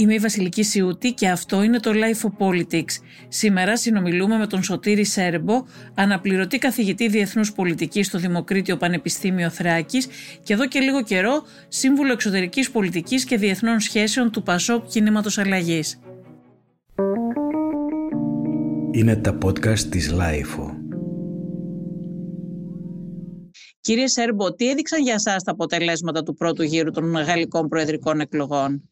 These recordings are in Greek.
Είμαι η Βασιλική Σιούτη και αυτό είναι το Life of Politics. Σήμερα συνομιλούμε με τον Σωτήρη Σέρμπο, αναπληρωτή καθηγητή Διεθνούς Πολιτικής στο Δημοκρίτιο Πανεπιστήμιο Θράκης και εδώ και λίγο καιρό σύμβουλο εξωτερικής πολιτικής και διεθνών σχέσεων του Πασόκ Κινήματος Αλλαγής. Είναι τα podcast της Life. Κύριε Σέρμπο, τι έδειξαν για σας τα αποτελέσματα του πρώτου γύρου των γαλλικών προεδρικών εκλογών;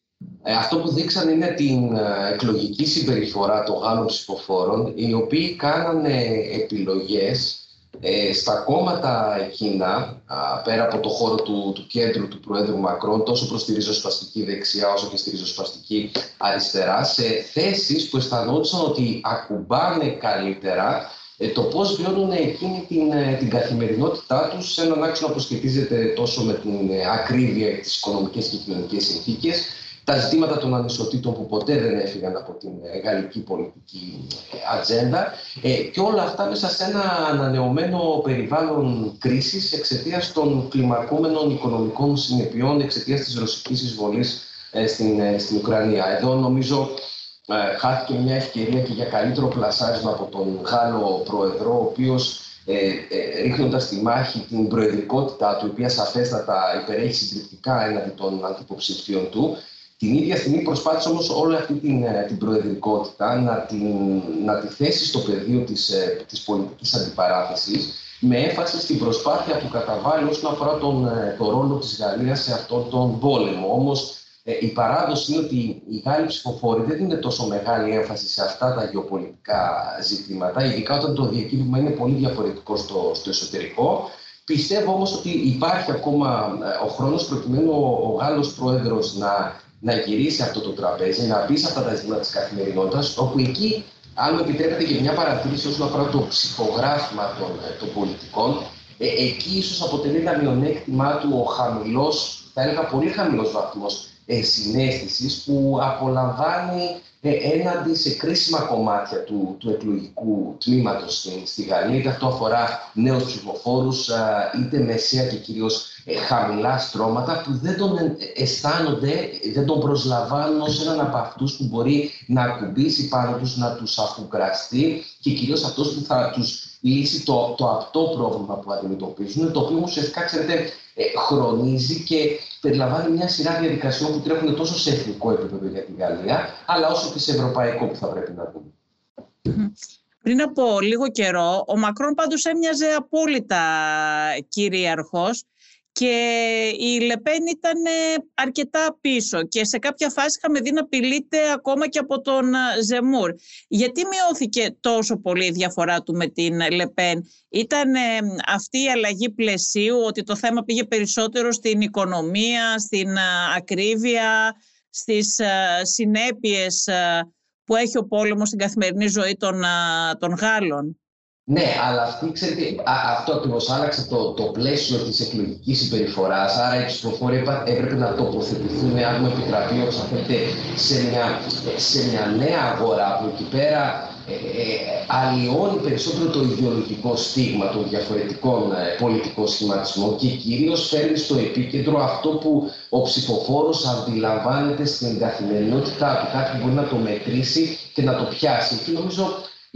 Ε, αυτό που δείξαν είναι την ε, εκλογική συμπεριφορά των Γάλλων ψηφοφόρων, οι οποίοι κάνανε επιλογές ε, στα κόμματα εκείνα, πέρα από το χώρο του, του κέντρου του Προέδρου Μακρόν, τόσο προς τη ριζοσπαστική δεξιά όσο και στη ριζοσπαστική αριστερά, σε θέσεις που αισθανόντουσαν ότι ακουμπάνε καλύτερα το πώς βιώνουν εκείνη την, την καθημερινότητά τους σε έναν άξονα που σχετίζεται τόσο με την ακρίβεια της οικονομικές και κοινωνικές συνθήκες, τα ζητήματα των ανισοτήτων που ποτέ δεν έφυγαν από την ε, γαλλική πολιτική ε, ατζέντα ε, και όλα αυτά μέσα σε ένα ανανεωμένο περιβάλλον κρίσης εξαιτίας των κλιμακούμενων οικονομικών συνεπειών εξαιτίας της ρωσικής εισβολής στην, στην Ουκρανία. Εδώ νομίζω χάθηκε μια ευκαιρία και για καλύτερο πλασάρισμα από τον Γάλλο Προεδρό, ο οποίος ε, ε, ρίχνοντας στη μάχη την προεδρικότητά του, η οποία σαφέστατα υπερέχει συντριπτικά έναντι των αντιποψηφίων του, την ίδια στιγμή προσπάθησε όμως όλη αυτή την, ε, την προεδρικότητα να, την, να τη θέσει στο πεδίο της, ε, της πολιτικής αντιπαράθεσης με έμφαση στην προσπάθεια που καταβάλει όσον αφορά τον, ε, τον ρόλο της Γαλλίας σε αυτόν τον πόλεμο. Όμως η παράδοση είναι ότι οι Γάλλοι ψηφοφόροι δεν είναι τόσο μεγάλη έμφαση σε αυτά τα γεωπολιτικά ζητήματα, ειδικά όταν το διακύβημα είναι πολύ διαφορετικό στο, στο εσωτερικό. Πιστεύω όμως ότι υπάρχει ακόμα ο χρόνος προκειμένου ο, ο Γάλλος Πρόεδρος να να γυρίσει αυτό το τραπέζι, να μπει σε αυτά τα ζητήματα της καθημερινότητας, όπου εκεί, αν μου επιτρέπετε και μια παρατήρηση όσον αφορά το ψυχογράφημα των, ε, των πολιτικών, ε, εκεί ίσως αποτελεί ένα μειονέκτημά του ο χαμηλός, θα έλεγα πολύ χαμηλός βαθμός ε, συνέστησης που απολαμβάνει ε, έναντι σε κρίσιμα κομμάτια του, του εκλογικού τμήματος στη, στη Γαλλία. Είτε αυτό αφορά νέους ψηφοφόρους, είτε μεσαία και κυρίως ε, χαμηλά στρώματα που δεν τον αισθάνονται, δεν τον προσλαμβάνουν ως έναν από αυτούς που μπορεί να ακουμπήσει πάνω τους, να τους αφουγκραστεί και κυρίως αυτός που θα τους λύσει το, το αυτό πρόβλημα που αντιμετωπίζουν, το οποίο ουσιαστικά, ξέρετε, ε, χρονίζει και περιλαμβάνει μια σειρά διαδικασιών που τρέχουν τόσο σε εθνικό επίπεδο για τη Γαλλία, αλλά όσο και σε ευρωπαϊκό που θα πρέπει να δούμε. Πριν από λίγο καιρό, ο Μακρόν πάντως έμοιαζε απόλυτα κυρίαρχος και η Λεπέν ήταν αρκετά πίσω και σε κάποια φάση είχαμε δει να απειλείται ακόμα και από τον Ζεμούρ. Γιατί μειώθηκε τόσο πολύ η διαφορά του με την Λεπέν; Ήταν αυτή η αλλαγή πλαισίου ότι το θέμα πήγε περισσότερο στην οικονομία, στην ακρίβεια, στις συνέπειες που έχει ο πόλεμος στην καθημερινή ζωή των, των Γάλλων; Ναι, αλλά αυτή, ξέρετε, αυτό ακριβώς άλλαξε το, το πλαίσιο της εκλογικής συμπεριφοράς. Άρα οι ψηφοφόροι έπρεπε να τοποθετηθούν, αν μου επιτραπεί, όπως θέλετε, σε μια, σε μια νέα αγορά που εκεί πέρα ε, ε, αλλοιώνει περισσότερο το ιδεολογικό στίγμα των διαφορετικών ε, πολιτικών σχηματισμών και κυρίως φέρνει στο επίκεντρο αυτό που ο ψηφοφόρος αντιλαμβάνεται στην καθημερινότητά του, κάτι που μπορεί να το μετρήσει και να το πιάσει. Και νομίζω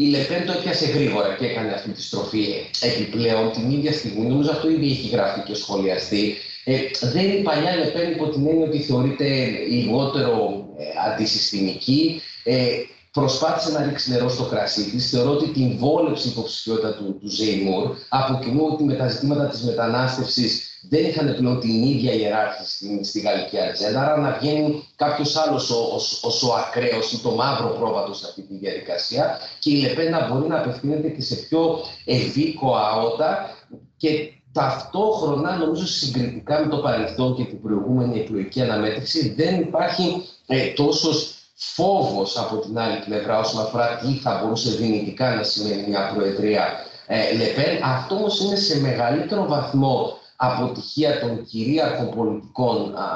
η Λεπέν το έπιασε γρήγορα και έκανε αυτή τη στροφή επιπλέον την ίδια στιγμή. Νομίζω αυτό ήδη έχει γραφτεί και σχολιαστεί. Ε, δεν είναι η παλιά Λεπέν υπό την έννοια ότι θεωρείται λιγότερο ε, αντισυστημική. Ε, προσπάθησε να ρίξει νερό στο κρασί της. Θεωρώ ότι την βόλεψη υποψηφιότητα του, του Ζέιμουρ, από κοινού ότι με τα ζητήματα της μετανάστευσης δεν είχαν πλέον την ίδια ιεράρχηση στη, στη γαλλική ατζέντα. Άρα να βγαίνει κάποιος άλλος ω ο ακραίος ή το μαύρο πρόβατος σε αυτή τη διαδικασία και η Λεπένα μπορεί να απευθύνεται και σε πιο ευήκοα ότα και ταυτόχρονα, νομίζω συγκριτικά με το παρελθόν και την προηγούμενη εκλογική αναμέτρηση, δεν υπάρχει ε, τόσος φόβος από την άλλη πλευρά όσον αφορά τι θα μπορούσε δυνητικά να σημαίνει μια προεδρία ε, Λεπέν. Αυτό όμως είναι σε μεγαλύτερο βαθμό αποτυχία των κυρίαρχων πολιτικών α,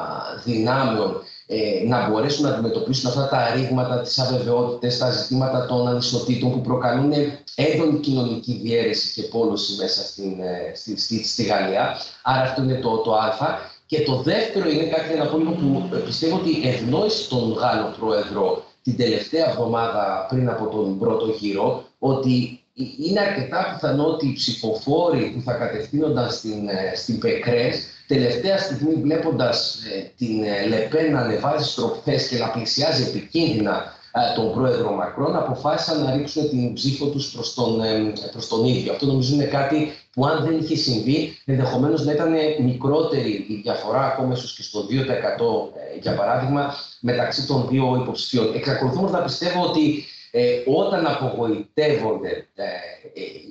δυνάμεων ε, να μπορέσουν να αντιμετωπίσουν αυτά τα ρήγματα, τις αβεβαιότητες, τα ζητήματα των ανισοτήτων που προκαλούν έντονη κοινωνική διαίρεση και πόλωση μέσα στην, ε, στη, στη, στη, Γαλλία. Άρα αυτό είναι το, το α. Και το δεύτερο είναι κάτι ένα πόλεμο που πιστεύω ότι ευνόησε τον Γάλλο πρόεδρο την τελευταία εβδομάδα πριν από τον πρώτο γύρο, ότι είναι αρκετά πιθανό ότι οι ψηφοφόροι που θα κατευθύνονταν στην, ε, στην Πεκρές, τελευταία στιγμή βλέποντας ε, την ε, Λεπέν να ανεβάζει στροφές και να πλησιάζει επικίνδυνα τον πρόεδρο Μακρόν, αποφάσισαν να ρίξουν την ψήφο τους προς τον, προς τον ίδιο. Αυτό νομίζω είναι κάτι που αν δεν είχε συμβεί, ενδεχομένως να ήταν μικρότερη η διαφορά, ακόμα ίσως και στο 2% για παράδειγμα, μεταξύ των δύο υποψηφίων. Εξακολουθούμε να πιστεύω ότι ε, όταν απογοητεύονται ε,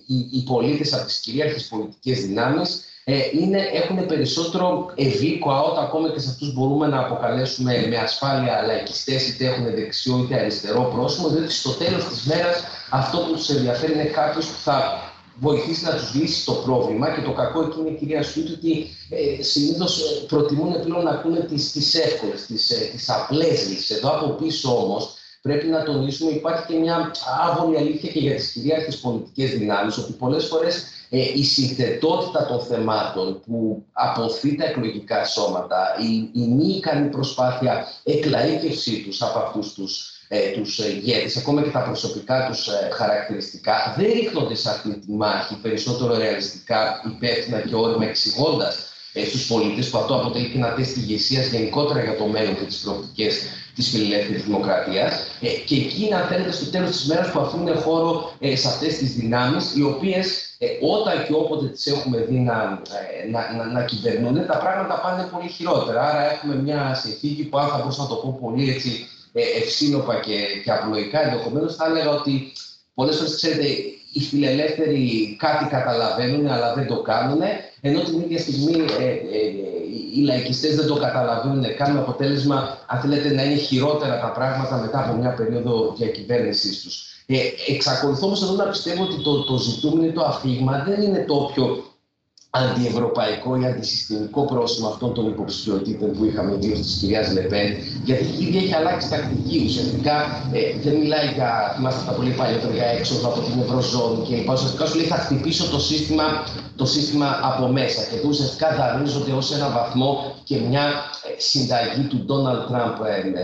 οι, οι πολίτες από τις κυρίαρχες πολιτικές δυνάμεις, ε, είναι, έχουν περισσότερο ευή κοαότα ακόμα και σε αυτούς μπορούμε να αποκαλέσουμε με ασφάλεια λαϊκιστές, είτε έχουν δεξιό είτε αριστερό πρόσωπο, διότι στο τέλος της μέρας αυτό που τους ενδιαφέρει είναι κάποιος που θα βοηθήσει να τους λύσει το πρόβλημα και το κακό εκεί είναι κυρία Σούτ ότι ε, συνήθως προτιμούν πλέον να ακούνε τις, τις εύκολες, τις, ε, τις απλές λύσεις. Εδώ από πίσω όμως πρέπει να τονίσουμε υπάρχει και μια άβολη αλήθεια και για τις κυρίαρχες πολιτικές δυνάμεις ότι πολλές φορές ε, η συνθετότητα των θεμάτων που αποθεί τα εκλογικά σώματα, η, η μη ικανή προσπάθεια εκλαΐκευσή τους από αυτούς τους ε, τους ηγέτες, ακόμα και τα προσωπικά τους ε, χαρακτηριστικά, δεν ρίχνονται σε αυτή τη μάχη περισσότερο ρεαλιστικά, υπεύθυνα και όρημα εξηγώντας ε, στου πολίτες, που αυτό αποτελεί και ένα τεστ ηγεσίας γενικότερα για το μέλλον και τις προοπτικές της φιλελεύθερης δημοκρατίας. Ε, και εκεί, αν θέλετε, στο τέλος της μέρας που αφήνουν χώρο ε, σε αυτές τις δυνάμεις, οι οποίες ε, όταν και όποτε τις έχουμε δει να, ε, να, να, να, κυβερνούν, τα πράγματα πάνε πολύ χειρότερα. Άρα, έχουμε μια συνθήκη που, αν θα μπορούσα να το πω πολύ έτσι ε, ευσύνοπα και, και απλοϊκά, ενδεχομένως θα έλεγα ότι πολλές φορές ξέρετε, οι φιλελεύθεροι κάτι καταλαβαίνουν αλλά δεν το κάνουν, ενώ την ίδια στιγμή ε, ε, οι λαϊκιστές δεν το καταλαβαίνουν καν με αποτέλεσμα, αν θέλετε, να είναι χειρότερα τα πράγματα μετά από μια περίοδο διακυβέρνησής τους. Ε, εξακολουθώ όμως εδώ να πιστεύω ότι το, το ζητούμενο, το αφήγημα δεν είναι το όποιο αντιευρωπαϊκό ή αντισυστημικό πρόσημο αυτών των υποψηφιότητων που είχαμε ιδίω της κυρίας Λεπέν, γιατί η ίδια έχει αλλάξει τακτική. Ουσιαστικά ε, δεν μιλάει για, θυμάστε τα πολύ παλιότερα, για έξοδο από την Ευρωζώνη κλπ. Ουσιαστικά σου λέει θα χτυπήσω το σύστημα, το σύστημα από μέσα. Και εδώ ουσιαστικά δανείζονται ως ένα βαθμό και μια ε, συνταγή του Ντόναλτ Τραμπ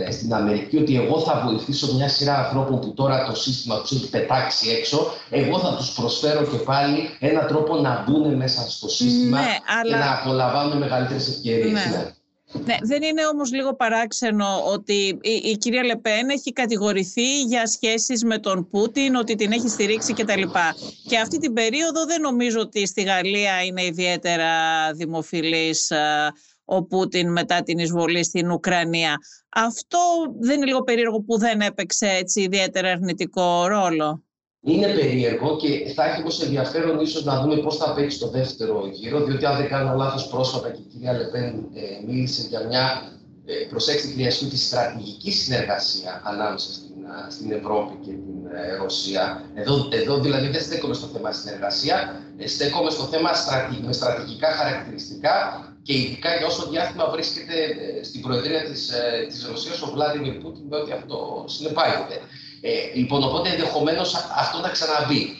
ε, στην Αμερική, ότι εγώ θα βοηθήσω μια σειρά ανθρώπων που τώρα το σύστημα τους έχει πετάξει έξω, εγώ θα τους προσφέρω και πάλι έναν τρόπο να μπουν μέσα στο σύστημα σύστημα ναι, αλλά... και να απολαμβάνουμε μεγαλύτερες ευκαιρίες. Ναι. Ναι. Ναι, δεν είναι όμως λίγο παράξενο ότι η, η κυρία Λεπέν έχει κατηγορηθεί για σχέσεις με τον Πούτιν, ότι την έχει στηρίξει κτλ. Και αυτή την περίοδο δεν νομίζω ότι στη Γαλλία είναι ιδιαίτερα δημοφιλής ε, ο Πούτιν μετά την εισβολή στην Ουκρανία. Αυτό δεν είναι λίγο περίεργο που δεν έπαιξε έτσι ιδιαίτερα αρνητικό ρόλο. Είναι περίεργο και θα έχει όμως ενδιαφέρον ίσως να δούμε πώς θα παίξει το δεύτερο γύρο, διότι αν δεν κάνω λάθος πρόσφατα και η κυρία Λεπέν ε, μίλησε για μια, ε, προσέξτε κυρία τη στρατηγική συνεργασία ανάμεσα στην, στην Ευρώπη και την ε, Ρωσία. Εδώ, εδώ δηλαδή δεν στέκομαι στο θέμα συνεργασία, ε, στέκομαι στο θέμα στρατη, με στρατηγικά χαρακτηριστικά και ειδικά για όσο διάστημα βρίσκεται ε, στην Προεδρία της, ε, της Ρωσίας ο Βλάντιμιρ Πούτιν με ό,τι αυτό συνεπάγεται. Ε, λοιπόν, οπότε ενδεχομένως αυτό να ξαναμπεί.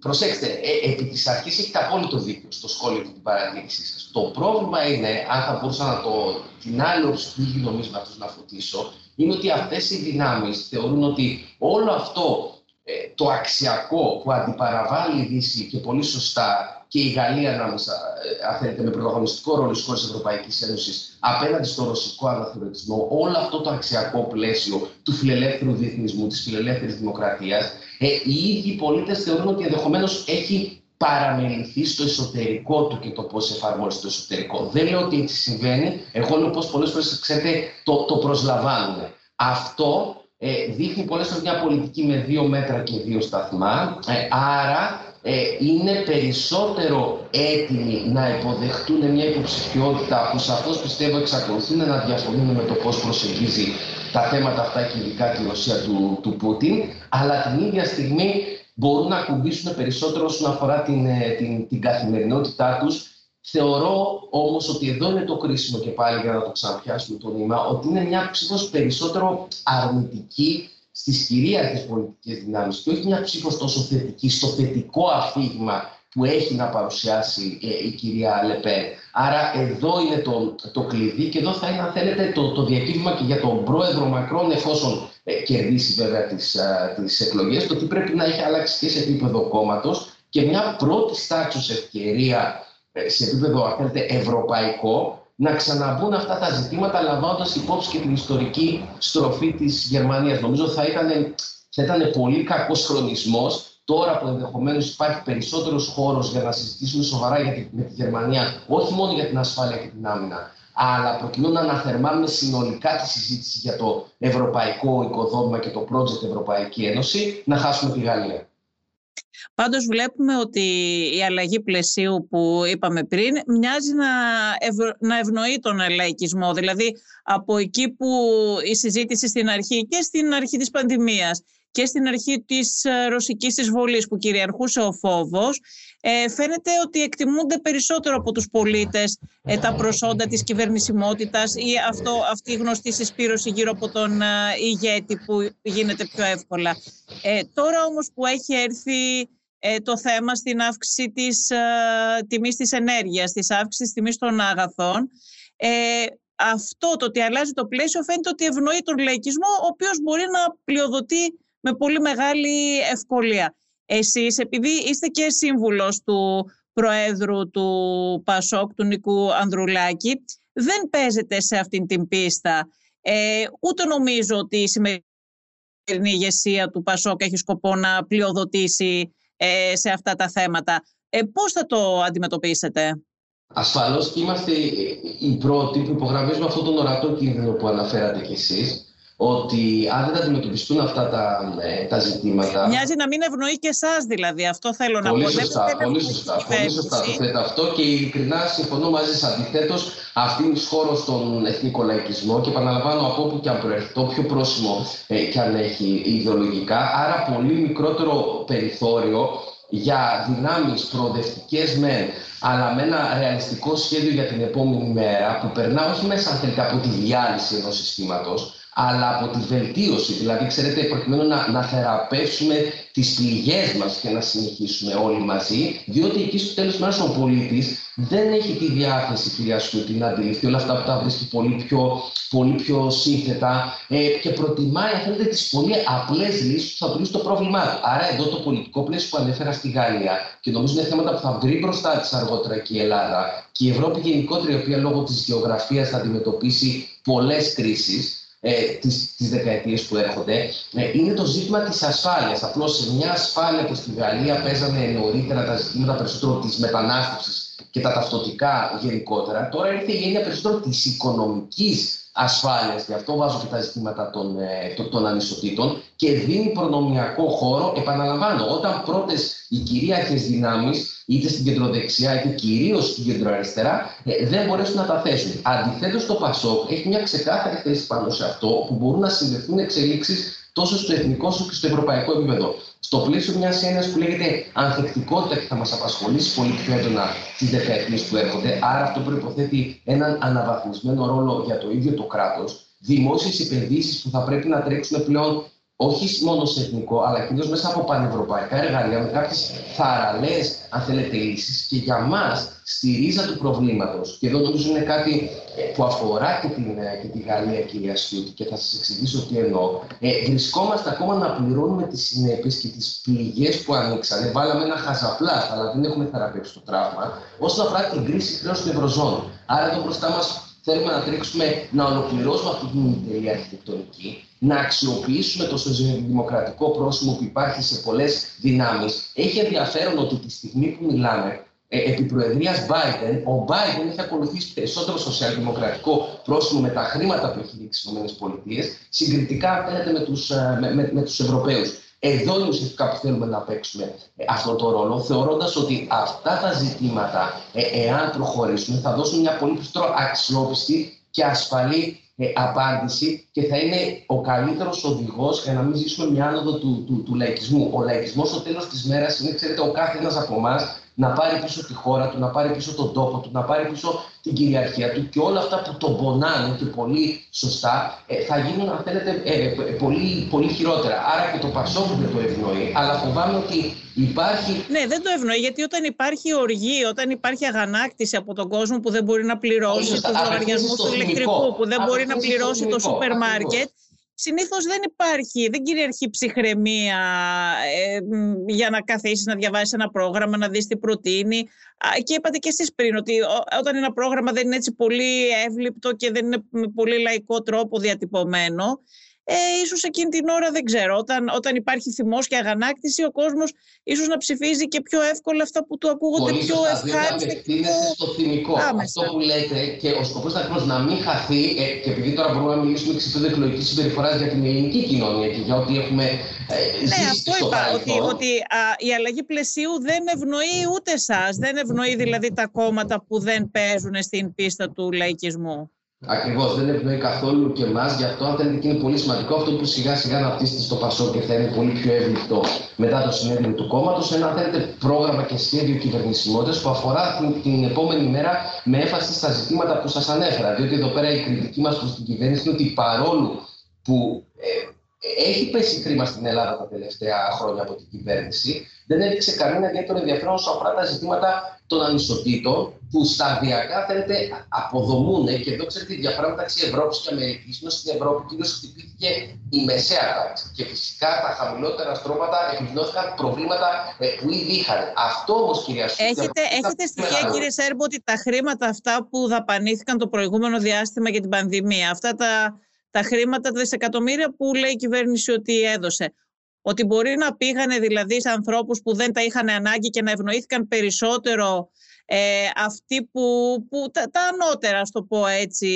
Προσέξτε, ε, επί της αρχής έχετε απόλυτο δίκιο στο σχόλιο και την παρατήρησή σας. Το πρόβλημα είναι, αν θα μπορούσα να το, την άλλη όψη τους ίδιου νομίσματο να φωτίσω, είναι ότι αυτές οι δυνάμεις θεωρούν ότι όλο αυτό ε, το αξιακό που αντιπαραβάλλει η Δύση και πολύ σωστά και η Γαλλία ανάμεσα, ε, αν θέλετε, με πρωταγωνιστικό ρόλο στις χώρες της Ευρωπαϊκής Ένωσης απέναντι στο ρωσικό αναθεωρητισμό, όλο αυτό το αξιακό πλαίσιο του φιλελεύθερου διεθνισμού, της φιλελεύθερης δημοκρατίας, ε, οι ίδιοι πολίτες θεωρούν ότι ενδεχομένως έχει παραμεληθεί στο εσωτερικό του και το πώς εφαρμόζεται στο εσωτερικό. Δεν λέω ότι έτσι συμβαίνει. Εγώ λέω πω πολλές φορές, ξέρετε, το, το προσλαμβάνουν. Αυτό ε, δείχνει πολλές φορές μια πολιτική με δύο μέτρα και δύο σταθμά. Ε, άρα ε, είναι περισσότερο έτοιμοι να υποδεχτούν μια υποψηφιότητα που σαφώς πιστεύω εξακολουθούν να διαφωνούν με το πώς προσεγγίζει τα θέματα αυτά και ειδικά τη Ρωσία του, του Πούτιν, αλλά την ίδια στιγμή μπορούν να ακουμπήσουν περισσότερο όσον αφορά την, ε, την, την καθημερινότητά τους. Θεωρώ όμως ότι εδώ είναι το κρίσιμο και πάλι για να το ξαναπιάσουμε το νήμα, ότι είναι μια ψήφος περισσότερο αρνητική στις κυρίαρχες πολιτικές δυνάμεις και όχι μια ψήφος τόσο θετική στο θετικό αφήγημα που έχει να παρουσιάσει ε, η κυρία Λεπέν. Άρα εδώ είναι το, το κλειδί και εδώ θα είναι αν θέλετε το, το διακύβημα και για τον πρόεδρο Μακρόν εφόσον ε, κερδίσει βέβαια τις, α, τις εκλογές το τι πρέπει να έχει αλλάξει και σε επίπεδο κόμματος και μια πρώτη στάξης ευκαιρία ε, σε επίπεδο αν θέλετε, ευρωπαϊκό να ξαναμπούν αυτά τα ζητήματα λαμβάνοντας υπόψη και την ιστορική στροφή της Γερμανίας. Νομίζω θα ήταν, θα ήταν πολύ κακός χρονισμός τώρα που ενδεχομένως υπάρχει περισσότερος χώρος για να συζητήσουμε σοβαρά για τη, με τη Γερμανία, όχι μόνο για την ασφάλεια και την άμυνα, αλλά προκειμένου να αναθερμάνουμε συνολικά τη συζήτηση για το ευρωπαϊκό οικοδόμημα και το project Ευρωπαϊκή Ένωση, να χάσουμε τη Γαλλία. Πάντως βλέπουμε ότι η αλλαγή πλαισίου που είπαμε πριν μοιάζει να, να ευνοεί τον λαϊκισμό. Δηλαδή από εκεί που η συζήτηση στην αρχή και στην αρχή της πανδημίας και στην αρχή της ε, ρωσικής εισβολής που κυριαρχούσε ο φόβος, ε, φαίνεται ότι εκτιμούνται περισσότερο από τους πολίτες ε, τα προσόντα της κυβερνησιμότητας ή αυτό, αυτή η γνωστή συσπήρωση γύρω από τον ηγέτη που γίνεται πιο εύκολα. τώρα όμως που έχει έρθει το θέμα στην αύξηση της τιμής της ενέργειας, της αύξησης της τιμής των αγαθών, αυτό το ότι αλλάζει το πλαίσιο φαίνεται ότι ευνοεί τον λαϊκισμό, ο οποίος μπορεί να πλειοδοτεί με πολύ μεγάλη ευκολία. Εσείς, επειδή είστε και σύμβουλος του Προέδρου του Πασόκ, του Νικού Ανδρουλάκη, δεν παίζετε σε αυτήν την πίστα. Ε, ούτε νομίζω ότι η σημερινή ηγεσία του Πασόκ έχει σκοπό να πλειοδοτήσει ε, σε αυτά τα θέματα. Ε, πώς θα το αντιμετωπίσετε; Ασφαλώς και είμαστε οι πρώτοι που υπογραμμίζουμε αυτόν τον ορατό κίνδυνο που αναφέρατε κι εσείς ότι αν δεν αντιμετωπιστούν αυτά τα, ε, τα ζητήματα. Μοιάζει να μην ευνοεί και εσάς δηλαδή. Αυτό θέλω να πω. Σωστά, πολύ σωστά. Πολύ σωστά το θέτε αυτό και ειλικρινά συμφωνώ μαζί σας. Αντιθέτως, αυτή είναι χώρο στον εθνικό λαϊκισμό και επαναλαμβάνω από όπου και αν προέρχεται, το πιο πρόσημο ε, και αν έχει ιδεολογικά. Άρα, πολύ μικρότερο περιθώριο για δυνάμεις προοδευτικές μεν, αλλά με ένα ρεαλιστικό σχέδιο για την επόμενη μέρα που περνά όχι μέσα αν θέλετε από τη διάλυση ενός συστήματος, αλλά από τη βελτίωση. Δηλαδή, ξέρετε, προκειμένου να, να θεραπεύσουμε τις πληγές μας και να συνεχίσουμε όλοι μαζί, διότι εκεί στο τέλος μέρους ο πολίτης δεν έχει τη διάθεση, κυρία Σούτη, να αντιληφθεί όλα αυτά που τα βρίσκει πολύ πιο, πολύ πιο σύνθετα ε, και προτιμάει, αν θέλετε, τις πολύ απλές λύσεις που θα βρει το πρόβλημά του. Άρα, εδώ το πολιτικό πλαίσιο που ανέφερα στη Γαλλία και νομίζω είναι θέματα που θα βρει μπροστά της αργότερα και η Ελλάδα και η Ευρώπη γενικότερα, η οποία λόγω της γεωγραφίας θα αντιμετωπίσει πολλές κρίσεις ε, τις, τις δεκαετίες που έρχονται, ε, είναι το ζήτημα της ασφάλειας. Απλώς σε μια ασφάλεια που στη Γαλλία παίζανε νωρίτερα τα ζητήματα περισσότερο της μετανάστευσης και τα ταυτοτικά γενικότερα, τώρα ήρθε η έννοια περισσότερο της οικονομικής ασφάλειας, γι' αυτό βάζω και τα ζητήματα των, ε, των, ανισοτήτων και δίνει προνομιακό χώρο, επαναλαμβάνω, όταν πρώτες οι κυρίαρχες δυνάμεις, είτε στην κεντροδεξιά είτε κυρίως στην κεντροαριστερά, ε, δεν μπορέσουν να τα θέσουν. Αντιθέτως το ΠΑΣΟΚ έχει μια ξεκάθαρη θέση πάνω σε αυτό, που μπορούν να συνδεθούν εξελίξεις τόσο στο εθνικό όσο και στο ευρωπαϊκό επίπεδο. Στο πλαίσιο μιας έννοιας που λέγεται ανθεκτικότητα και θα μας απασχολήσει πολύ πιο έντονα τι δεκαετίες που έρχονται. Άρα, αυτό προποθέτει έναν αναβαθμισμένο ρόλο για το ίδιο το κράτος. Δημόσιες επενδύσεις που θα πρέπει να τρέξουν πλέον όχι μόνο σε εθνικό, αλλά κυρίως μέσα από πανευρωπαϊκά εργαλεία, με κάποιες θαραλέ, αν θέλετε, λύσεις. Και για μας, στη ρίζα του προβλήματος, και εδώ νομίζω είναι κάτι ε, που αφορά και, την, ε, και τη Γαλλία, κυρία Σιούτη, και θα σας εξηγήσω τι εννοώ, ε, βρισκόμαστε ακόμα να πληρώνουμε τις συνέπειες και τις πληγές που ανοίξανε. Βάλαμε ένα χαζαπλά, αλλά δεν έχουμε θεραπεύσει το τραύμα, όσον αφορά την κρίση χρέου του Ευρωζώνη. Άρα εδώ μπροστά μας θέλουμε να τρέξουμε να ολοκληρώσουμε αυτή την ιδέα αρχιτεκτονική, να αξιοποιήσουμε το δημοκρατικό πρόσημο που υπάρχει σε πολλές δυνάμεις. Έχει ενδιαφέρον ότι τη στιγμή που μιλάμε, ε, επί Προεδρίας Biden, ο Biden έχει ακολουθήσει περισσότερο σοσιαλδημοκρατικό πρόσημο με τα χρήματα που έχει δείξει στις ΗΠΑ, συγκριτικά φαίνεται με τους ε, με, με, με τους Ευρωπαίους. Εδώ είναι ουσιαστικά που θέλουμε να παίξουμε ε, αυτό το ρόλο, θεωρώντας ότι αυτά τα ζητήματα, ε, εάν προχωρήσουμε, θα δώσουν μια πολύ πιο αξιόπιστη και ασφαλή ε, απάντηση και θα είναι ο καλύτερος οδηγός για να μην ζήσουμε μια άνοδο του, του, του λαϊκισμού. Ο λαϊκισμός στο τέλος της μέρας είναι, ξέρετε, ο κάθε ένας από εμάς να πάρει πίσω τη χώρα του, να πάρει πίσω τον τόπο του, να πάρει πίσω την κυριαρχία του και όλα αυτά που τον πονάνε και πολύ σωστά ε, θα γίνουν, αν θέλετε, ε, πολύ, πολύ χειρότερα. Άρα και το Πασόκ δεν το ευνοεί, αλλά φοβάμαι ότι υπάρχει... Ναι, δεν το ευνοεί, γιατί όταν υπάρχει οργή, όταν υπάρχει αγανάκτηση από τον κόσμο που δεν μπορεί να πληρώσει τους λογαριασμούς του ηλεκτρικού, που δεν μπορεί να πληρώσει το σούπερ μάρκετ, συνήθως δεν υπάρχει, δεν κυριαρχεί ψυχραιμία ε, για να καθίσεις να διαβάσεις ένα πρόγραμμα, να δεις τι προτείνει. Και είπατε και εσείς πριν ότι όταν ένα πρόγραμμα δεν είναι έτσι πολύ εύληπτο και δεν είναι με πολύ λαϊκό τρόπο διατυπωμένο, ε, ίσως εκείνη την ώρα δεν ξέρω. Όταν, όταν υπάρχει θυμός και αγανάκτηση, ο κόσμος ίσως να ψηφίζει και πιο εύκολα αυτά που του ακούγονται Πολύ πιο ευχάριστα. και πιο στο θυμικό. Άμεσα. Αυτό που λέτε και ο σκοπός είναι ακριβώς να μην χαθεί ε, και επειδή τώρα μπορούμε να μιλήσουμε και σε επίπεδο εκλογικής συμπεριφοράς για την ελληνική κοινωνία και για ό,τι έχουμε ε, ναι, αυτό στο είπα, ότι, ότι α, η αλλαγή πλαισίου δεν ευνοεί ούτε εσά, δεν ευνοεί δηλαδή τα κόμματα που δεν παίζουν στην πίστα του λαϊκισμού. Ακριβώς, δεν ευνοεί καθόλου και εμάς. Γι' αυτό, αν θέλετε, και είναι πολύ σημαντικό αυτό που σιγά σιγά αναπτύσσεται στο Πασό και θα είναι πολύ πιο εύληπτο μετά το συνέδριο του κόμματος. Ένα, αν θέλετε, πρόγραμμα και σχέδιο κυβερνησιμότητας που αφορά την, την επόμενη μέρα με έμφαση στα ζητήματα που σας ανέφερα. Διότι εδώ πέρα η κριτική μας προς την κυβέρνηση είναι ότι παρόλο που ε, έχει πέσει χρήμα στην Ελλάδα τα τελευταία χρόνια από την κυβέρνηση. Δεν έδειξε κανένα ιδιαίτερο ενδιαφέρον όσον αφορά τα ζητήματα των ανισοτήτων που σταδιακά θέλετε αποδομούν. Και εδώ ξέρετε η διαφορά μεταξύ Ευρώπης και Αμερικής είναι στην Ευρώπη κυρίω χτυπήθηκε η μεσαία τάξη. Και φυσικά τα χαμηλότερα στρώματα επιδεινώθηκαν προβλήματα ε, που ήδη είχαν. Αυτό όμως, κυρία Σούτια. Έχετε, έχετε στοιχεία, κύριε Σέρμπο, ότι τα χρήματα αυτά που δαπανήθηκαν το προηγούμενο διάστημα για την πανδημία, αυτά τα τα χρήματα, τα δισεκατομμύρια που λέει η κυβέρνηση ότι έδωσε. Ότι μπορεί να πήγανε δηλαδή σε ανθρώπους που δεν τα είχαν ανάγκη και να ευνοήθηκαν περισσότερο ε, αυτοί που, που τα, τα ανώτερα, το πω έτσι,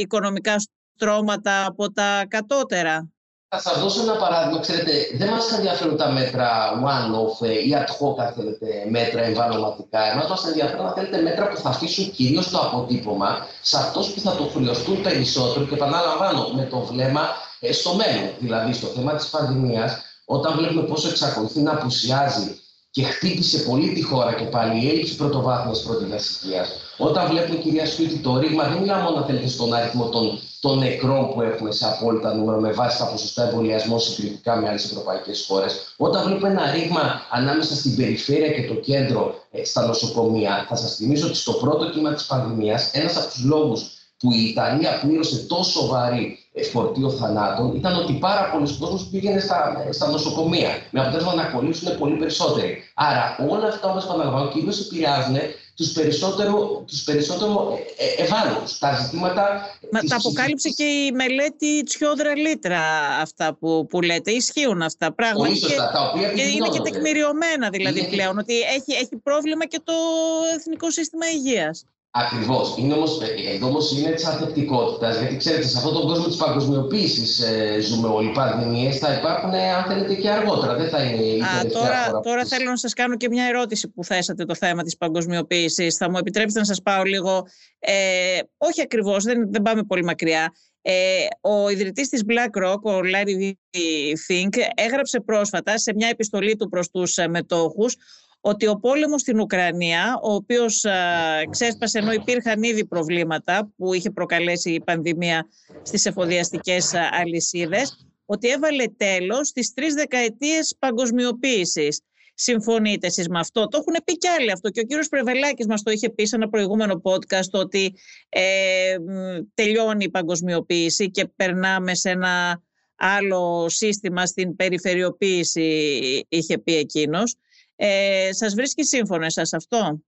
οικονομικά στρώματα από τα κατώτερα. Θα σα δώσω ένα παράδειγμα. Ξέρετε, δεν μας ενδιαφέρουν τα μέτρα one-off ή ad hoc, αν θέλετε, μέτρα εμβαλωματικά. Εμάς μας ενδιαφέρουν, αν θέλετε, μέτρα που θα αφήσουν κυρίως το αποτύπωμα σε αυτούς που θα το χρειαστούν περισσότερο και επαναλαμβάνω με το βλέμμα ε, στο μέλλον. Δηλαδή, στο θέμα της πανδημίας, όταν βλέπουμε πόσο εξακολουθεί να απουσιάζει και χτύπησε πολύ τη χώρα και πάλι η έλλειψη πρωτοβάθμιας πρώτης βασιλείας. Όταν βλέπουμε, κυρία Σφίτη, το ρήγμα δεν μιλάμε μόνο θέλετε στον αριθμό των, των νεκρών που έχουμε σε απόλυτα νούμερα με βάση τα ποσοστά εμβολιασμού συγκριτικά με άλλες ευρωπαϊκές χώρες. Όταν βλέπουμε ένα ρήγμα ανάμεσα στην περιφέρεια και το κέντρο ε, στα νοσοκομεία, θα σας θυμίσω ότι στο πρώτο κύμα της πανδημίας, ένας από τους λόγους που η Ιταλία πλήρωσε τόσο βαρύ φορτίο θανάτων ήταν ότι πάρα πολλοί κόσμοι πήγαινε στα, στα νοσοκομεία με αποτέλεσμα να κολλήσουν πολύ περισσότεροι. Άρα όλα αυτά όμω επαναλαμβάνω κυρίως επηρεάζουν τους περισσότερο, τους περισσότερο ε, ε, ευάλωτους. Τα ζητήματα... Μα τα αποκάλυψε και η μελέτη Τσιόδρα Λίτρα αυτά που, που λέτε. Ισχύουν αυτά πράγματα. Πολύ σωστά, τα οποία και είναι και τεκμηριωμένα δηλαδή είναι πλέον, ότι έχει, έχει πρόβλημα και το Εθνικό Σύστημα Υγείας. Ακριβώς. Εδώ όμως είναι της ανθεκτικότητα, γιατί ξέρετε, σε αυτόν τον κόσμο της παγκοσμιοποίησης ε, ζούμε όλοι. Πανδημίε θα υπάρχουν, ε, αν θέλετε, και αργότερα. Δεν θα είναι η Α, τώρα, φορά τώρα θέλω να σας κάνω και μια ερώτηση που θέσατε το θέμα της παγκοσμιοποίησης. Θα μου επιτρέψετε να σας πάω λίγο. Ε, όχι ακριβώς, δεν, δεν πάμε πολύ μακριά. Ε, ο ιδρυτής της BlackRock, ο Larry Fink, έγραψε πρόσφατα σε μια επιστολή του προς τους ε, μετόχους ότι ο πόλεμος στην Ουκρανία, ο οποίος ξέσπασε ενώ υπήρχαν ήδη προβλήματα που είχε προκαλέσει η πανδημία στις εφοδιαστικές αλυσίδες, ότι έβαλε τέλος στις τρεις δεκαετίες παγκοσμιοποίησης. Συμφωνείτε εσείς με αυτό; Το έχουν πει κι άλλοι αυτό και ο κύριος Πρεβελάκης μας το είχε πει σε ένα προηγούμενο podcast ότι ε, τελειώνει η παγκοσμιοποίηση και περνάμε σε ένα άλλο σύστημα στην περιφερειοποίηση είχε πει εκείνος. Ε, σας βρίσκει σύμφωνο εσάς αυτό;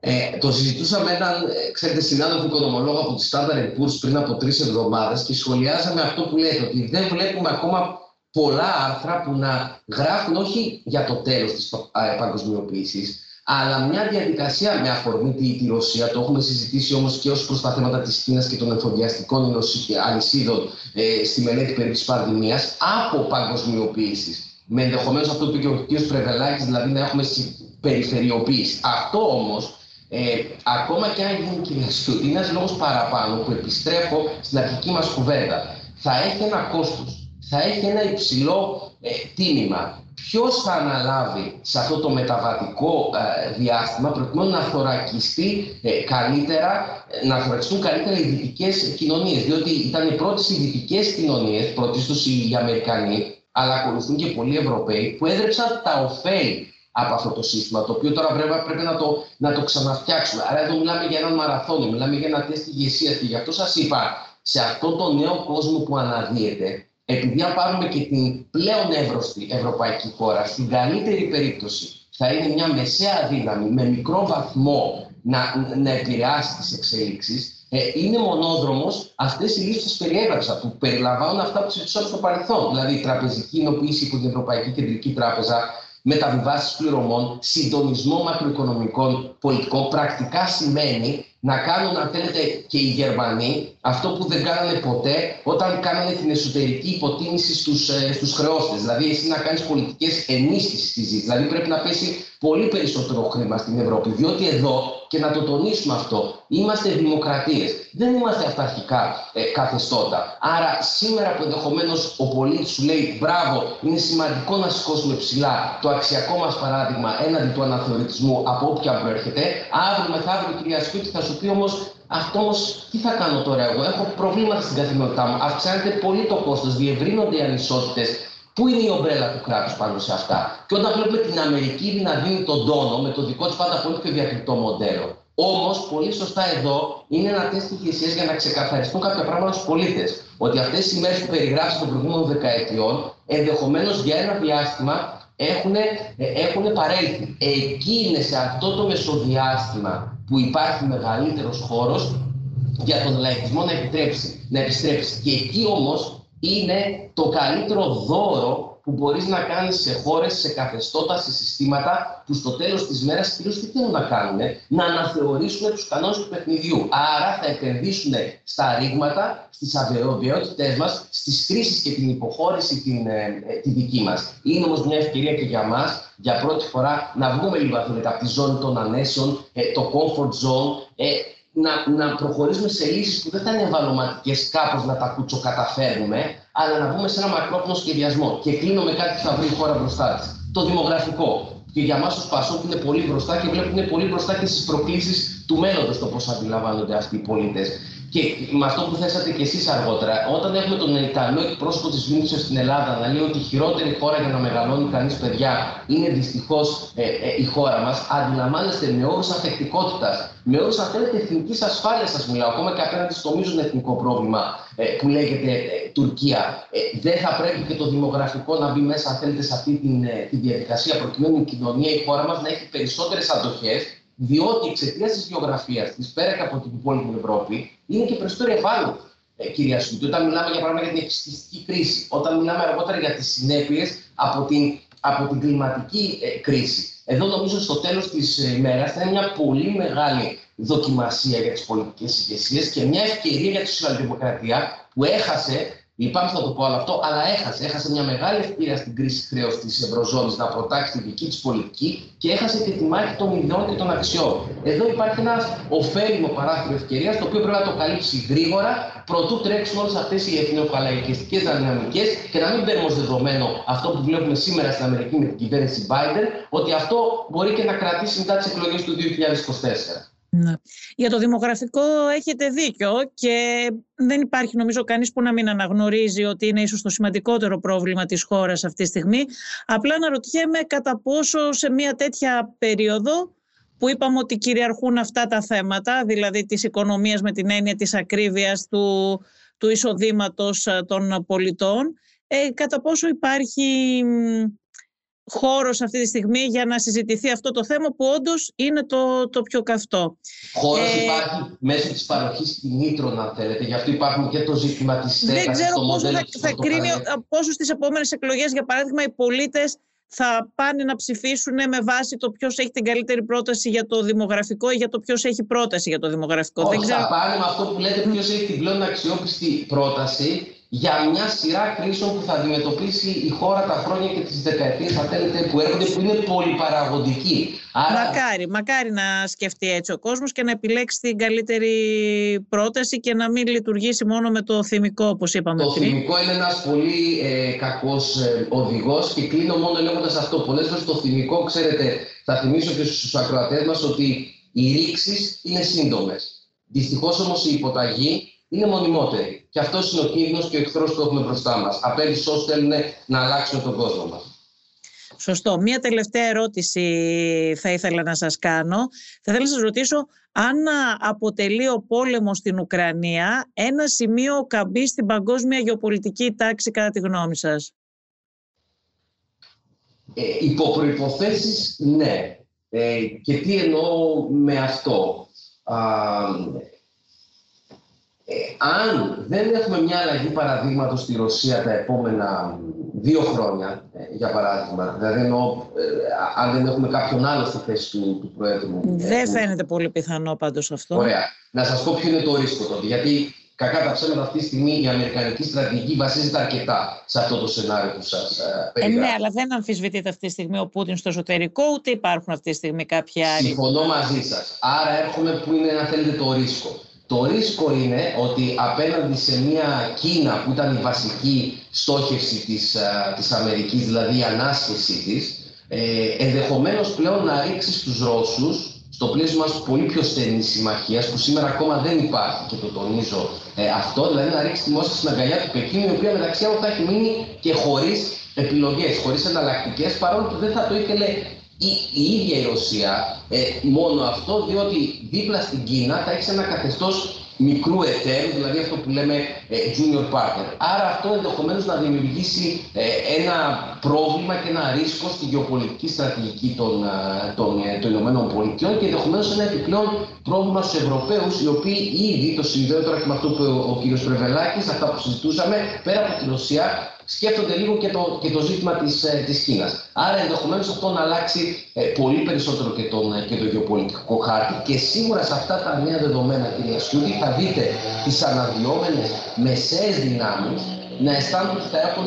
Ε, το συζητούσα με έναν, ε, ξέρετε, συνάδελφο οικονομολόγο από τη Standard Poor's πριν από τρεις εβδομάδες και σχολιάζαμε αυτό που λέτε, ότι δεν βλέπουμε ακόμα πολλά άρθρα που να γράφουν όχι για το τέλος της παγκοσμιοποίησης, αλλά μια διαδικασία με αφορμή τη, τη Ρωσία, το έχουμε συζητήσει όμως και ως προς τα θέματα της Κίνας και των εφοδιαστικών αλυσίδων ε, στη μελέτη περί της πανδημίας, από παγκοσμιοποίησης με ενδεχομένως αυτό που είπε και ο κ. Πρεβελάκη, δηλαδή να έχουμε περιφερειοποίηση. Αυτό όμως, ε, ακόμα και αν γίνει κυριαρχική, είναι ένα λόγος παραπάνω που επιστρέφω στην αρχική μας κουβέντα. Θα έχει ένα κόστος, θα έχει ένα υψηλό ε, τίμημα ποιος θα αναλάβει σε αυτό το μεταβατικό ε, διάστημα προκειμένου να θωρακιστεί ε, καλύτερα, να θωρακιστούν καλύτερα οι δυτικές κοινωνίες. Διότι ήταν οι πρώτες οι δυτικές κοινωνίες, πρωτίστως οι Αμερικανοί, αλλά ακολουθούν και πολλοί Ευρωπαίοι, που έδρεψαν τα ωφέλη από αυτό το σύστημα, το οποίο τώρα πρέπει, πρέπει να, το, να το ξαναφτιάξουμε. Άρα εδώ μιλάμε για έναν μαραθώνιο, μιλάμε για ένα τεστ ηγεσία και γι' αυτό σας είπα, σε αυτόν τον νέο κόσμο που αναδύεται, επειδή αν πάρουμε και την πλέον εύρωστη ευρωπαϊκή χώρα, στην καλύτερη περίπτωση θα είναι μια μεσαία δύναμη με μικρό βαθμό να, να επηρεάσει τις εξέλιξεις, ε, είναι μονόδρομος αυτές οι λύσεις που περιέγραψα, που περιλαμβάνουν αυτά που συζητήσαμε στο παρελθόν. Δηλαδή η τραπεζική ενοποίηση υπό την Ευρωπαϊκή Κεντρική Τράπεζα, μεταβιβάσεις πληρωμών, συντονισμό μακροοικονομικών πολιτικών, πρακτικά σημαίνει να κάνουν, αν θέλετε, και οι Γερμανοί αυτό που δεν κάνανε ποτέ όταν κάνανε την εσωτερική υποτίμηση στους, ε, στους χρεώστες. Δηλαδή, εσύ να κάνεις πολιτικές ενίσχυσης στη ζήτησης. Δηλαδή, πρέπει να πέσει πολύ περισσότερο χρήμα στην Ευρώπη. Διότι εδώ, και να το τονίσουμε αυτό, είμαστε δημοκρατίες. Δεν είμαστε αυταρχικά ε, καθεστώτα. Άρα, σήμερα που ενδεχομένως ο πολίτης σου λέει μπράβο, είναι σημαντικό να σηκώσουμε ψηλά το αξιακό μας παράδειγμα έναντι του αναθεωρητισμού από όποια προέρχεται, αύριο μεθαύριο, κυρία Σπίτι, θα σου πει όμως αυτό όμως τι θα κάνω τώρα εγώ; Έχω προβλήματα στην καθημερινότητά μου. Αυξάνεται πολύ το κόστος, διευρύνονται οι ανισότητες. Πού είναι η ομπρέλα του κράτους πάνω σε αυτά; Και όταν βλέπουμε την Αμερική να δίνει τον τόνο με το δικό της πάντα πολύ πιο διακριτό μοντέλο. Όμως, πολύ σωστά εδώ είναι ένα τεστ ηγεσίας για να ξεκαθαριστούν κάποια πράγματα στους πολίτες. Ότι αυτές οι μέρες που περιγράψει των προηγούμενων δεκαετιών ενδεχομένως για ένα διάστημα έχουν, ε, έχουν παρέλθει. Εκεί είναι σε αυτό το μεσοδιάστημα που υπάρχει μεγαλύτερος χώρος για τον λαϊκισμό να, επιτρέψει, να επιστρέψει. Και εκεί όμως είναι το καλύτερο δώρο που μπορείς να κάνεις σε χώρες, σε καθεστώτα, σε συστήματα που στο τέλος της μέρας κυρίως τι θέλουν να κάνουν, να αναθεωρήσουν τους κανόνες του παιχνιδιού. Άρα θα επενδύσουν στα ρήγματα, στις αβεβαιότητές μας, στις κρίσεις και την υποχώρηση την, ε, ε, τη δική μας. Είναι όμως μια ευκαιρία και για μας, για πρώτη φορά, να βγούμε λίγο από τη ζώνη των ανέσεων, ε, το comfort zone, να, να προχωρήσουμε σε λύσεις που δεν θα είναι ευαλωματικές κάπως να τα κουτσοκαταφέρνουμε, αλλά να βγούμε σε ένα μακρόπνο σχεδιασμό. Και κλείνω με κάτι που θα βρει η χώρα μπροστά της. Το δημογραφικό. Και για εμά τους Πασόκ είναι πολύ μπροστά και βλέπουν είναι πολύ μπροστά και στις προκλήσεις του μέλλοντος το πώς αντιλαμβάνονται αυτοί οι πολίτες. Και με αυτό που θέσατε και εσείς αργότερα, όταν έχουμε τον Ιταλό εκπρόσωπο της UNICEF στην Ελλάδα να λέει ότι η χειρότερη χώρα για να μεγαλώνει κανείς παιδιά είναι δυστυχώς ε, ε, η χώρα μας, αντιλαμβάνεστε με όρους αφεκτικότητα, με όρους αν θέλετε εθνικής ασφάλειας, σας μιλάω, ακόμα και απέναντι στο μείζον εθνικό πρόβλημα ε, που λέγεται ε, Τουρκία. Ε, δεν θα πρέπει και το δημογραφικό να μπει μέσα, αν θέλετε, σε αυτή τη τη διαδικασία προκειμένου η κοινωνία, η χώρα μας να έχει περισσότερες αντοχές διότι εξαιτίας της γεωγραφίας της, πέρα και από την υπόλοιπη Ευρώπη, είναι και περισσότερο ευάλωτη. Ε, κυρία Σούτη, όταν μιλάμε για πράγματα για την εξιστική κρίση, όταν μιλάμε αργότερα για τις συνέπειες από την, από την κλιματική ε, κρίση. Εδώ νομίζω στο τέλος της ε, ημέρα θα είναι μια πολύ μεγάλη δοκιμασία για τις πολιτικές ηγεσίες και μια ευκαιρία για τη σοσιαλδημοκρατία που έχασε Λυπάμαι θα το πω όλο αυτό, αλλά έχασε. Έχασε μια μεγάλη ευκαιρία στην κρίση χρέου της Ευρωζώνης να προτάξει τη δική της πολιτική και έχασε και τη μάχη των ιδεών και των αξιών. Εδώ υπάρχει ένας ωφέλιμο παράθυρο ευκαιρίας το οποίο πρέπει να το καλύψει γρήγορα, προτού τρέξουν όλες αυτές οι εθνοκαλαϊκιστικέ δυναμικές και να μην παίρνουμε ως δεδομένο αυτό που βλέπουμε σήμερα στην Αμερική με την κυβέρνηση Biden, ότι αυτό μπορεί και να κρατήσει μετά τις εκλογές του 2024. Ναι. Για το δημογραφικό έχετε δίκιο και δεν υπάρχει νομίζω κανείς που να μην αναγνωρίζει ότι είναι ίσως το σημαντικότερο πρόβλημα της χώρας αυτή τη στιγμή. Απλά αναρωτιέμαι κατά πόσο σε μια τέτοια περίοδο που είπαμε ότι κυριαρχούν αυτά τα θέματα, δηλαδή της οικονομίας με την έννοια της ακρίβειας του, του εισοδήματος ε, των πολιτών, ε, κατά πόσο υπάρχει χώρος αυτή τη στιγμή για να συζητηθεί αυτό το θέμα που όντως είναι το, το πιο καυτό. Χώρος ε, υπάρχει μέσω της παροχής κινήτρων, αν θέλετε. Γι' αυτό υπάρχουν και το ζήτημα της στέγασης. Δεν ξέρω πόσο θα, θα κρίνει, πόσο στις επόμενες εκλογές, για παράδειγμα, οι πολίτες θα πάνε να ψηφίσουν με βάση το ποιος έχει την καλύτερη πρόταση για το δημογραφικό ή για το ποιος έχει πρόταση για το δημογραφικό. Όχι, Δεν ξέρω... θα πάνε με αυτό που λέτε ποιος έχει την πλέον αξιόπιστη πρόταση για μια σειρά κρίσεων που θα αντιμετωπίσει η χώρα τα χρόνια και τις δεκαετίες θα θέλετε που έρχονται που είναι πολυπαραγωγική. Άρα... Μακάρι, μακάρι να σκεφτεί έτσι ο κόσμος και να επιλέξει την καλύτερη πρόταση και να μην λειτουργήσει μόνο με το θυμικό όπως είπαμε. Το θυμικό είναι ένας πολύ ε, κακός ε, οδηγός και κλείνω μόνο λέγοντας αυτό. Πολλές φορές το θυμικό, ξέρετε, θα θυμίσω και στους ακροατές μας ότι οι ρήξεις είναι σύντομες. Δυστυχώς όμως η υποταγή είναι μονιμότερη. Και αυτός είναι ο κίνδυνος και ο εχθρός που έχουμε μπροστά μας. Απέναντι όσους θέλουν να αλλάξουν τον κόσμο μας. Σωστό. Μία τελευταία ερώτηση θα ήθελα να σας κάνω. Θα ήθελα να σας ρωτήσω αν αποτελεί ο πόλεμος στην Ουκρανία ένα σημείο καμπή στην παγκόσμια γεωπολιτική τάξη κατά τη γνώμη σας; Ε, υπό προϋποθέσεις, ναι. Ε, και τι εννοώ με αυτό; Ε, αν δεν έχουμε μια αλλαγή παραδείγματος στη Ρωσία τα επόμενα δύο χρόνια, ε, για παράδειγμα, δηλαδή εννοώ, ε, αν δεν έχουμε κάποιον άλλο στη θέση του, του Προέδρου. Δεν φαίνεται πολύ πιθανό πάντως αυτό. Ωραία. Να σας πω ποιο είναι το ρίσκο τότε. Γιατί κακά τα ψέματα αυτή τη στιγμή η Αμερικανική στρατηγική βασίζεται αρκετά σε αυτό το σενάριο που σας περιγράφω. Ε, ναι, αλλά δεν αμφισβητείται αυτή τη στιγμή ο Πούτιν στο εσωτερικό, ούτε υπάρχουν αυτή τη στιγμή κάποια άλλοι. Συμφωνώ μαζί σας. Άρα έρχομαι που είναι, αν θέλετε, το ρίσκο. Το ρίσκο είναι ότι απέναντι σε μια Κίνα που ήταν η βασική στόχευση της, της Αμερικής, δηλαδή η ανάσχεσή της, ε, ενδεχομένως πλέον να ρίξει στους Ρώσους στο πλαίσιο μας πολύ πιο στενής συμμαχίας, που σήμερα ακόμα δεν υπάρχει και το τονίζω ε, αυτό, δηλαδή να ρίξει τη Μόσχα στην αγκαλιά του Πεκίνου, η οποία μεταξύ άλλων θα έχει μείνει και χωρίς επιλογές, χωρίς εναλλακτικές, παρόλο που δεν θα το ήθελε η, η ίδια η Ρωσία ε, μόνο αυτό, διότι δίπλα στην Κίνα θα έχεις ένα καθεστώς μικρού εταίρου, δηλαδή αυτό που λέμε ε, junior partner. Άρα αυτό ενδεχομένως να δημιουργήσει ε, ένα πρόβλημα και ένα ρίσκο στη γεωπολιτική στρατηγική των, ε, των, των Ηνωμένων Πολιτειών και ενδεχομένως ένα επιπλέον πρόβλημα στους Ευρωπαίους οι οποίοι ήδη το συνδέω τώρα και με αυτό που ο, ο κ. Πρεβελάκης, αυτά που συζητούσαμε, πέρα από τη Ρωσία, σκέφτονται λίγο και το, και το ζήτημα της, ε, της Κίνας. Άρα ενδεχομένως αυτό να αλλάξει ε, πολύ περισσότερο και τον, και το γεωπολιτικό χάρτη και σίγουρα σε αυτά τα νέα δεδομένα, κυρία Σιούδη, θα δείτε τις αναδυόμενες μεσαίες δυνάμεις να αισθάνονται ότι θα έχουν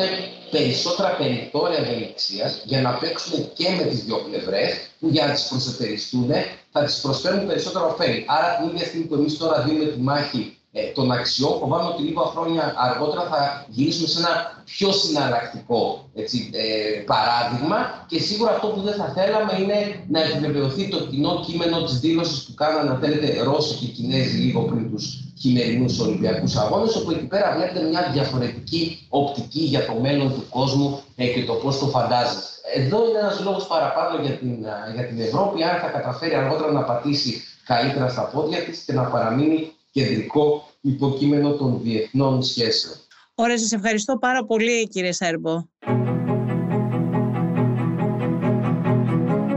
περισσότερα περιθώρια ευελιξίας για να παίξουν και με τις δύο πλευρές, που για να τις προσετεριστούν θα τις προσφέρουν περισσότερα ωφέλη. Άρα, την ίδια στιγμή που εμείς τώρα δίνουμε τη μάχη ε, των αξιών, φοβάμαι ότι λίγα χρόνια αργότερα θα γυρίσουμε σε ένα πιο συναλλακτικό έτσι, ε, παράδειγμα και σίγουρα αυτό που δεν θα θέλαμε είναι να επιβεβαιωθεί το κοινό κείμενο της δήλωσης που κάνανε, αν θέλετε, Ρώσοι και Κινέζοι λίγο πριν τους χειμερινούς Ολυμπιακούς Αγώνες, όπου εκεί πέρα βλέπετε μια διαφορετική οπτική για το μέλλον του κόσμου ε, και το πώς το φαντάζεστε. Εδώ είναι ένας λόγος παραπάνω για την, για την Ευρώπη, αν θα καταφέρει αργότερα να πατήσει καλύτερα στα πόδια της και να παραμείνει κεντρικό υποκείμενο των διεθνών σχέσεων. Ωραία, σας ευχαριστώ πάρα πολύ κύριε Σέρμπο.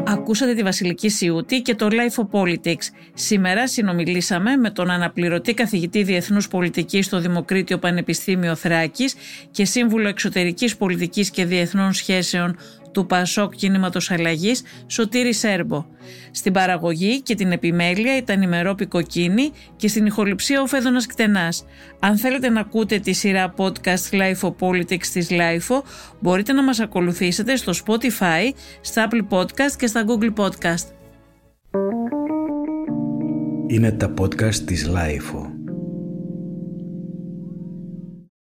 Ακούσατε τη Βασιλική Σιούτη και το Life of Politics. Σήμερα συνομιλήσαμε με τον αναπληρωτή καθηγητή Διεθνούς Πολιτικής στο Δημοκρίτιο Πανεπιστήμιο Θράκης και σύμβουλο εξωτερικής πολιτικής και διεθνών σχέσεων του Πασόκ Κίνηματο Αλλαγής Σωτήρη Σέρμπο. Στην παραγωγή και την επιμέλεια ήταν η Μερόπη Κοκκίνη και στην ηχοληψία ο Φέδωνας Κτενάς. Αν θέλετε να ακούτε τη σειρά podcast Life of Politics της Life μπορείτε να μας ακολουθήσετε στο Spotify, στα Apple Podcast και στα Google Podcast. Είναι τα podcast της Life